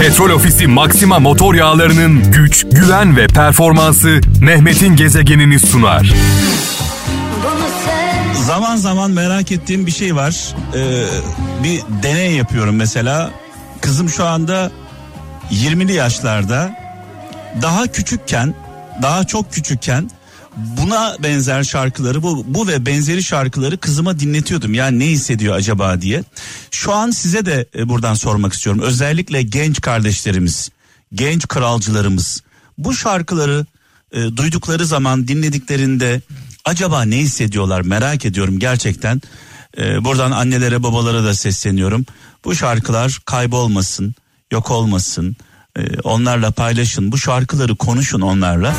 Petrol Ofisi Maxima motor yağlarının güç, güven ve performansı Mehmet'in gezegenini sunar. Zaman zaman merak ettiğim bir şey var. Ee, bir deney yapıyorum mesela. Kızım şu anda 20'li yaşlarda. Daha küçükken, daha çok küçükken buna benzer şarkıları bu, bu ve benzeri şarkıları kızıma dinletiyordum. Yani ne hissediyor acaba diye. Şu an size de e, buradan sormak istiyorum. Özellikle genç kardeşlerimiz, genç kralcılarımız bu şarkıları e, duydukları zaman dinlediklerinde acaba ne hissediyorlar merak ediyorum gerçekten. E, buradan annelere babalara da sesleniyorum. Bu şarkılar kaybolmasın, yok olmasın. E, onlarla paylaşın. Bu şarkıları konuşun onlarla.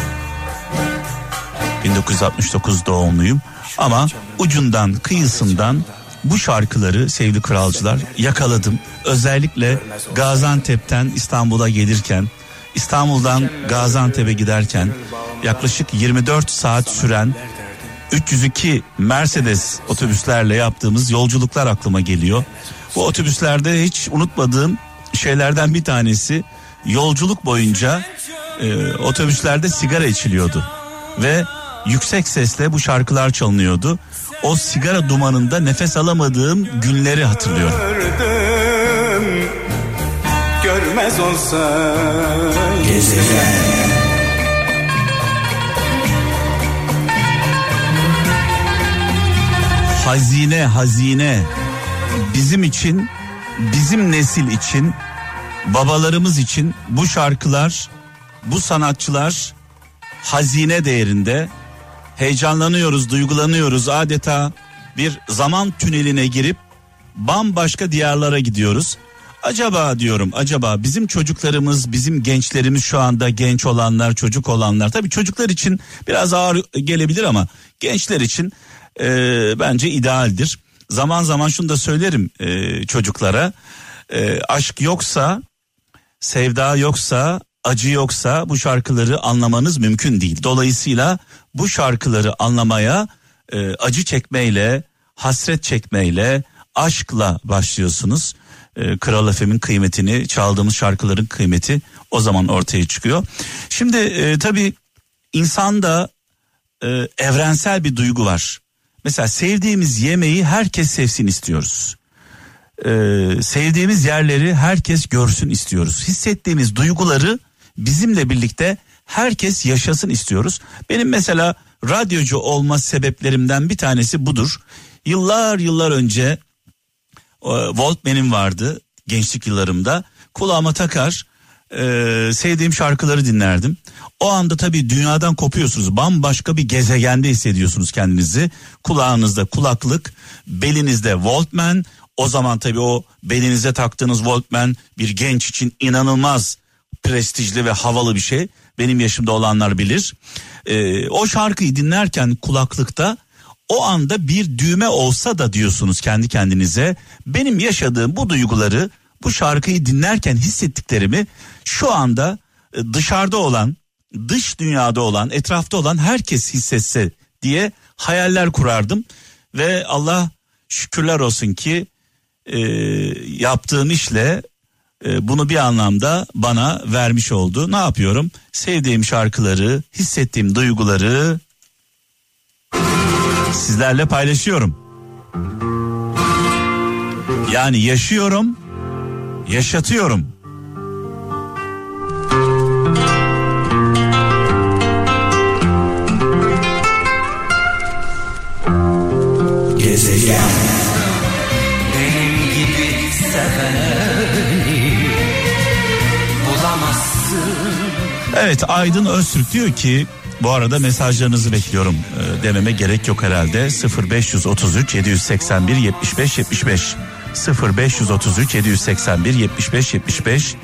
1969 doğumluyum ama ucundan kıyısından bu şarkıları sevgili kralcılar yakaladım. Özellikle Gaziantep'ten İstanbul'a gelirken, İstanbul'dan Gaziantep'e giderken yaklaşık 24 saat süren 302 Mercedes otobüslerle yaptığımız yolculuklar aklıma geliyor. Bu otobüslerde hiç unutmadığım şeylerden bir tanesi yolculuk boyunca e, otobüslerde sigara içiliyordu ve yüksek sesle bu şarkılar çalınıyordu. O sigara dumanında nefes alamadığım günleri hatırlıyorum. görmez olsa gezegen. Hazine hazine bizim için bizim nesil için babalarımız için bu şarkılar bu sanatçılar hazine değerinde heyecanlanıyoruz, duygulanıyoruz. Adeta bir zaman tüneline girip bambaşka diyarlara gidiyoruz. Acaba diyorum acaba bizim çocuklarımız bizim gençlerimiz şu anda genç olanlar çocuk olanlar tabii çocuklar için biraz ağır gelebilir ama gençler için e, bence idealdir. Zaman zaman şunu da söylerim e, çocuklara e, aşk yoksa sevda yoksa acı yoksa bu şarkıları anlamanız mümkün değil. Dolayısıyla bu şarkıları anlamaya e, acı çekmeyle, hasret çekmeyle, aşkla başlıyorsunuz. E, Kral Efem'in kıymetini, çaldığımız şarkıların kıymeti o zaman ortaya çıkıyor. Şimdi e, tabii insanda e, evrensel bir duygu var. Mesela sevdiğimiz yemeği herkes sevsin istiyoruz. Ee, sevdiğimiz yerleri herkes görsün istiyoruz. Hissettiğimiz duyguları bizimle birlikte herkes yaşasın istiyoruz. Benim mesela radyocu olma sebeplerimden bir tanesi budur. Yıllar yıllar önce e, Walkman'im vardı gençlik yıllarımda. Kulağıma takar e, sevdiğim şarkıları dinlerdim. O anda tabii dünyadan kopuyorsunuz. Bambaşka bir gezegende hissediyorsunuz kendinizi. Kulağınızda kulaklık, belinizde Walkman. O zaman tabii o belinize taktığınız Walkman bir genç için inanılmaz prestijli ve havalı bir şey. Benim yaşımda olanlar bilir. Ee, o şarkıyı dinlerken kulaklıkta o anda bir düğme olsa da diyorsunuz kendi kendinize. Benim yaşadığım bu duyguları bu şarkıyı dinlerken hissettiklerimi şu anda e, dışarıda olan, dış dünyada olan, etrafta olan herkes hissetse diye hayaller kurardım. Ve Allah şükürler olsun ki e, yaptığım işle bunu bir anlamda bana vermiş oldu. Ne yapıyorum? Sevdiğim şarkıları, hissettiğim duyguları sizlerle paylaşıyorum. Yani yaşıyorum, yaşatıyorum. Gezegen Evet Aydın Öztürk diyor ki bu arada mesajlarınızı bekliyorum e, dememe gerek yok herhalde 0533 781 75 75 0533 781 75 75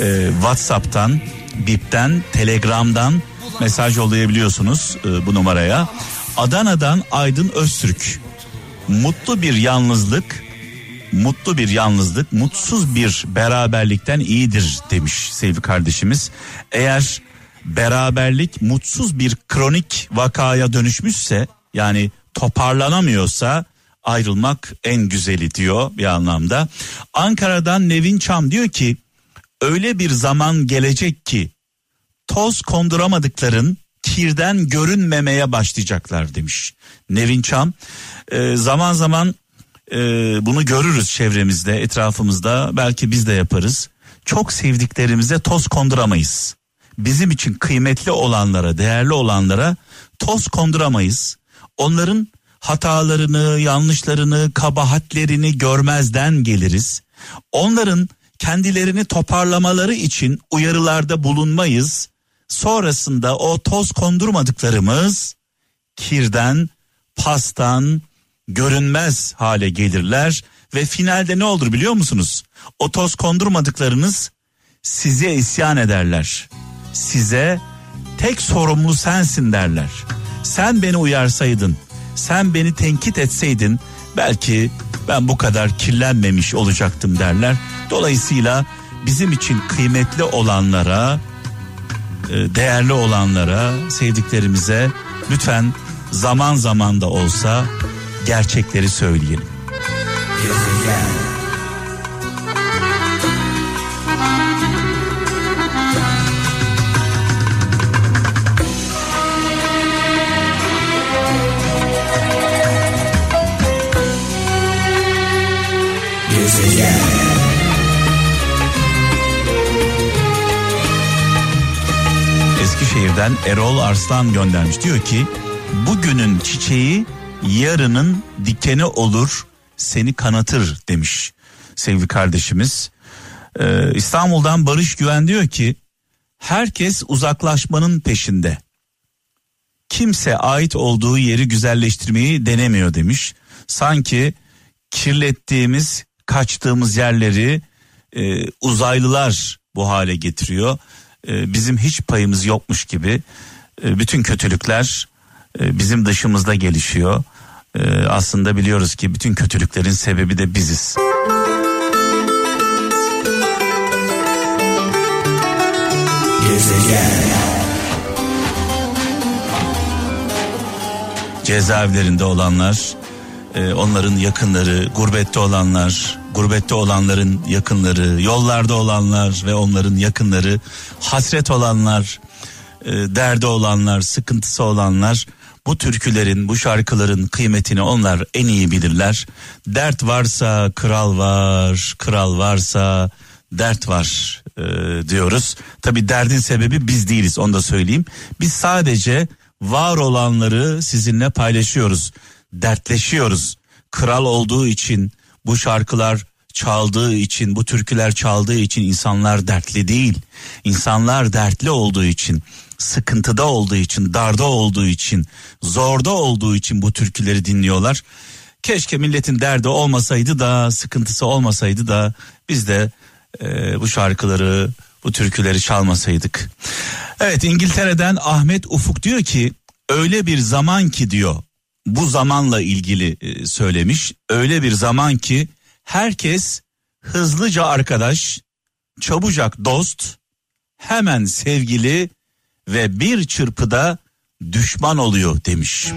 e, WhatsApp'tan, Bip'ten, Telegram'dan mesaj yollayabiliyorsunuz e, bu numaraya. Adana'dan Aydın Öztürk. Mutlu bir yalnızlık, mutlu bir yalnızlık, mutsuz bir beraberlikten iyidir demiş sevgili kardeşimiz. Eğer beraberlik mutsuz bir kronik vakaya dönüşmüşse yani toparlanamıyorsa ayrılmak en güzeli diyor bir anlamda. Ankara'dan Nevin Çam diyor ki öyle bir zaman gelecek ki toz konduramadıkların kirden görünmemeye başlayacaklar demiş. Nevin Çam e, zaman zaman e, bunu görürüz çevremizde etrafımızda belki biz de yaparız. Çok sevdiklerimize toz konduramayız. Bizim için kıymetli olanlara değerli olanlara toz konduramayız. Onların hatalarını, yanlışlarını, kabahatlerini görmezden geliriz. Onların kendilerini toparlamaları için uyarılarda bulunmayız. Sonrasında o toz kondurmadıklarımız kirden, pastan görünmez hale gelirler ve finalde ne olur biliyor musunuz? O toz kondurmadıklarınız size isyan ederler. Size tek sorumlu sensin derler. Sen beni uyarsaydın, sen beni tenkit etseydin belki ben bu kadar kirlenmemiş olacaktım derler. Dolayısıyla bizim için kıymetli olanlara, e, değerli olanlara, sevdiklerimize lütfen zaman zaman da olsa gerçekleri söyleyelim. Gezegen. Eskişehir'den Erol Arslan göndermiş. Diyor ki bugünün çiçeği yarının dikeni olur seni kanatır demiş sevgili kardeşimiz. Ee, İstanbul'dan Barış Güven diyor ki herkes uzaklaşmanın peşinde. Kimse ait olduğu yeri güzelleştirmeyi denemiyor demiş. Sanki kirlettiğimiz, kaçtığımız yerleri e, uzaylılar bu hale getiriyor. E, bizim hiç payımız yokmuş gibi e, bütün kötülükler e, bizim dışımızda gelişiyor. Aslında biliyoruz ki bütün kötülüklerin sebebi de biziz. Gezegen. Cezaevlerinde olanlar, onların yakınları, gurbette olanlar, gurbette olanların yakınları, yollarda olanlar ve onların yakınları, hasret olanlar, e, derdi olanlar, sıkıntısı olanlar bu türkülerin, bu şarkıların kıymetini onlar en iyi bilirler. Dert varsa kral var, kral varsa dert var e, diyoruz. Tabi derdin sebebi biz değiliz onu da söyleyeyim. Biz sadece var olanları sizinle paylaşıyoruz. Dertleşiyoruz. Kral olduğu için bu şarkılar çaldığı için, bu türküler çaldığı için insanlar dertli değil. İnsanlar dertli olduğu için sıkıntıda olduğu için, darda olduğu için, zorda olduğu için bu türküleri dinliyorlar. Keşke milletin derdi olmasaydı da, sıkıntısı olmasaydı da biz de e, bu şarkıları, bu türküleri çalmasaydık. Evet İngiltere'den Ahmet Ufuk diyor ki öyle bir zaman ki diyor bu zamanla ilgili e, söylemiş. Öyle bir zaman ki herkes hızlıca arkadaş, çabucak dost, hemen sevgili ve bir çırpıda düşman oluyor demiş.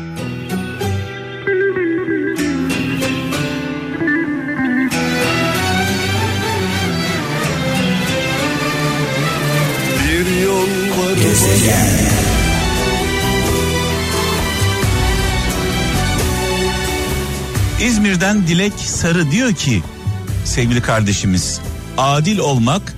İzmir'den Dilek Sarı diyor ki sevgili kardeşimiz adil olmak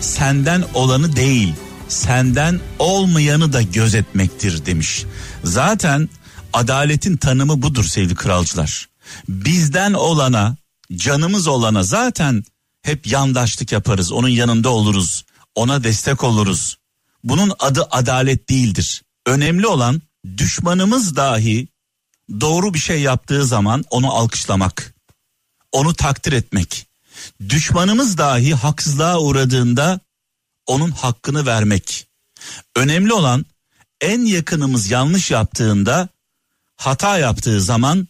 senden olanı değil senden olmayanı da gözetmektir demiş. Zaten adaletin tanımı budur sevgili kralcılar. Bizden olana, canımız olana zaten hep yandaşlık yaparız. Onun yanında oluruz. Ona destek oluruz. Bunun adı adalet değildir. Önemli olan düşmanımız dahi doğru bir şey yaptığı zaman onu alkışlamak. Onu takdir etmek. Düşmanımız dahi haksızlığa uğradığında onun hakkını vermek. Önemli olan en yakınımız yanlış yaptığında hata yaptığı zaman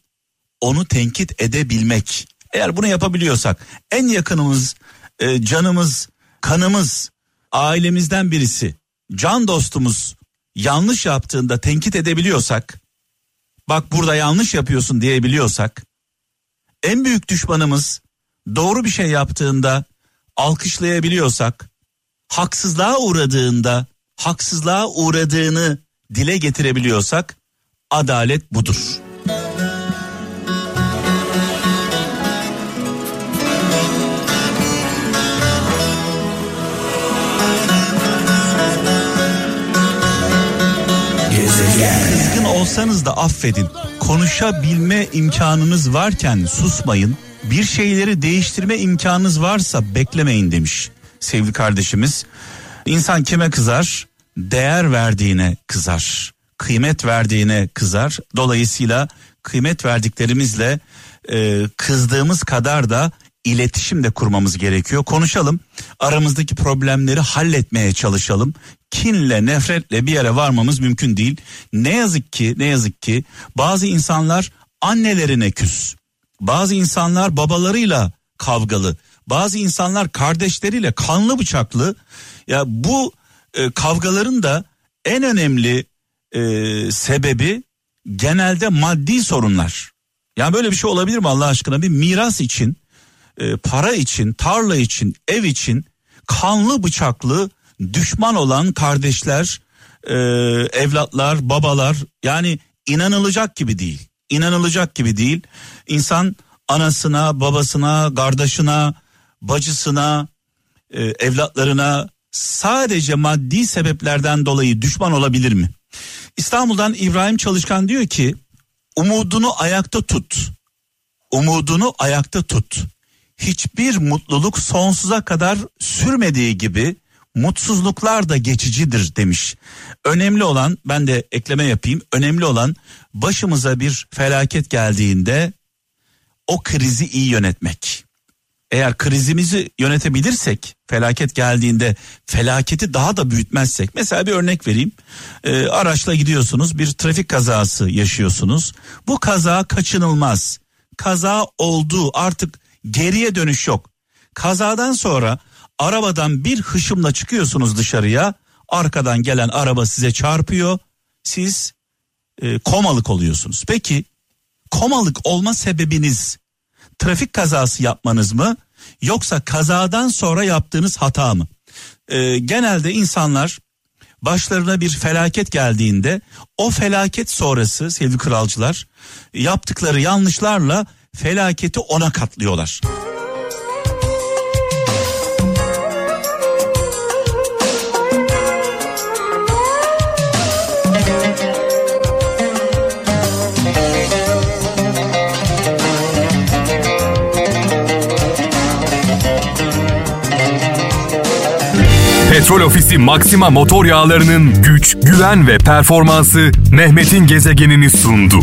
onu tenkit edebilmek. Eğer bunu yapabiliyorsak en yakınımız, e, canımız, kanımız, ailemizden birisi, can dostumuz yanlış yaptığında tenkit edebiliyorsak, bak burada yanlış yapıyorsun diyebiliyorsak, en büyük düşmanımız doğru bir şey yaptığında alkışlayabiliyorsak, haksızlığa uğradığında haksızlığa uğradığını dile getirebiliyorsak adalet budur. Olsanız da affedin. Konuşabilme imkanınız varken susmayın. Bir şeyleri değiştirme imkanınız varsa beklemeyin demiş sevgili kardeşimiz. İnsan kime kızar? Değer verdiğine kızar. Kıymet verdiğine kızar. Dolayısıyla kıymet verdiklerimizle e, kızdığımız kadar da iletişim de kurmamız gerekiyor. Konuşalım. Aramızdaki problemleri halletmeye çalışalım. Kinle, nefretle bir yere varmamız mümkün değil. Ne yazık ki, ne yazık ki bazı insanlar annelerine küs. Bazı insanlar babalarıyla kavgalı. Bazı insanlar kardeşleriyle kanlı bıçaklı. Ya bu e, kavgaların da en önemli e, sebebi genelde maddi sorunlar. Yani böyle bir şey olabilir mi Allah aşkına? Bir miras için, e, para için, tarla için, ev için kanlı bıçaklı düşman olan kardeşler, e, evlatlar, babalar yani inanılacak gibi değil. İnanılacak gibi değil. İnsan anasına, babasına, kardeşine, bacısına, e, evlatlarına sadece maddi sebeplerden dolayı düşman olabilir mi? İstanbul'dan İbrahim Çalışkan diyor ki umudunu ayakta tut. Umudunu ayakta tut. Hiçbir mutluluk sonsuza kadar sürmediği gibi mutsuzluklar da geçicidir demiş. Önemli olan ben de ekleme yapayım. Önemli olan başımıza bir felaket geldiğinde o krizi iyi yönetmek. Eğer krizimizi yönetebilirsek, felaket geldiğinde felaketi daha da büyütmezsek. Mesela bir örnek vereyim. Ee, araçla gidiyorsunuz, bir trafik kazası yaşıyorsunuz. Bu kaza kaçınılmaz. Kaza oldu, artık geriye dönüş yok. Kazadan sonra arabadan bir hışımla çıkıyorsunuz dışarıya. Arkadan gelen araba size çarpıyor. Siz e, komalık oluyorsunuz. Peki komalık olma sebebiniz trafik kazası yapmanız mı yoksa kazadan sonra yaptığınız hata mı? Ee, genelde insanlar başlarına bir felaket geldiğinde o felaket sonrası sevgili kralcılar yaptıkları yanlışlarla felaketi ona katlıyorlar. Petrol Ofisi Maxima motor yağlarının güç, güven ve performansı Mehmet'in gezegenini sundu.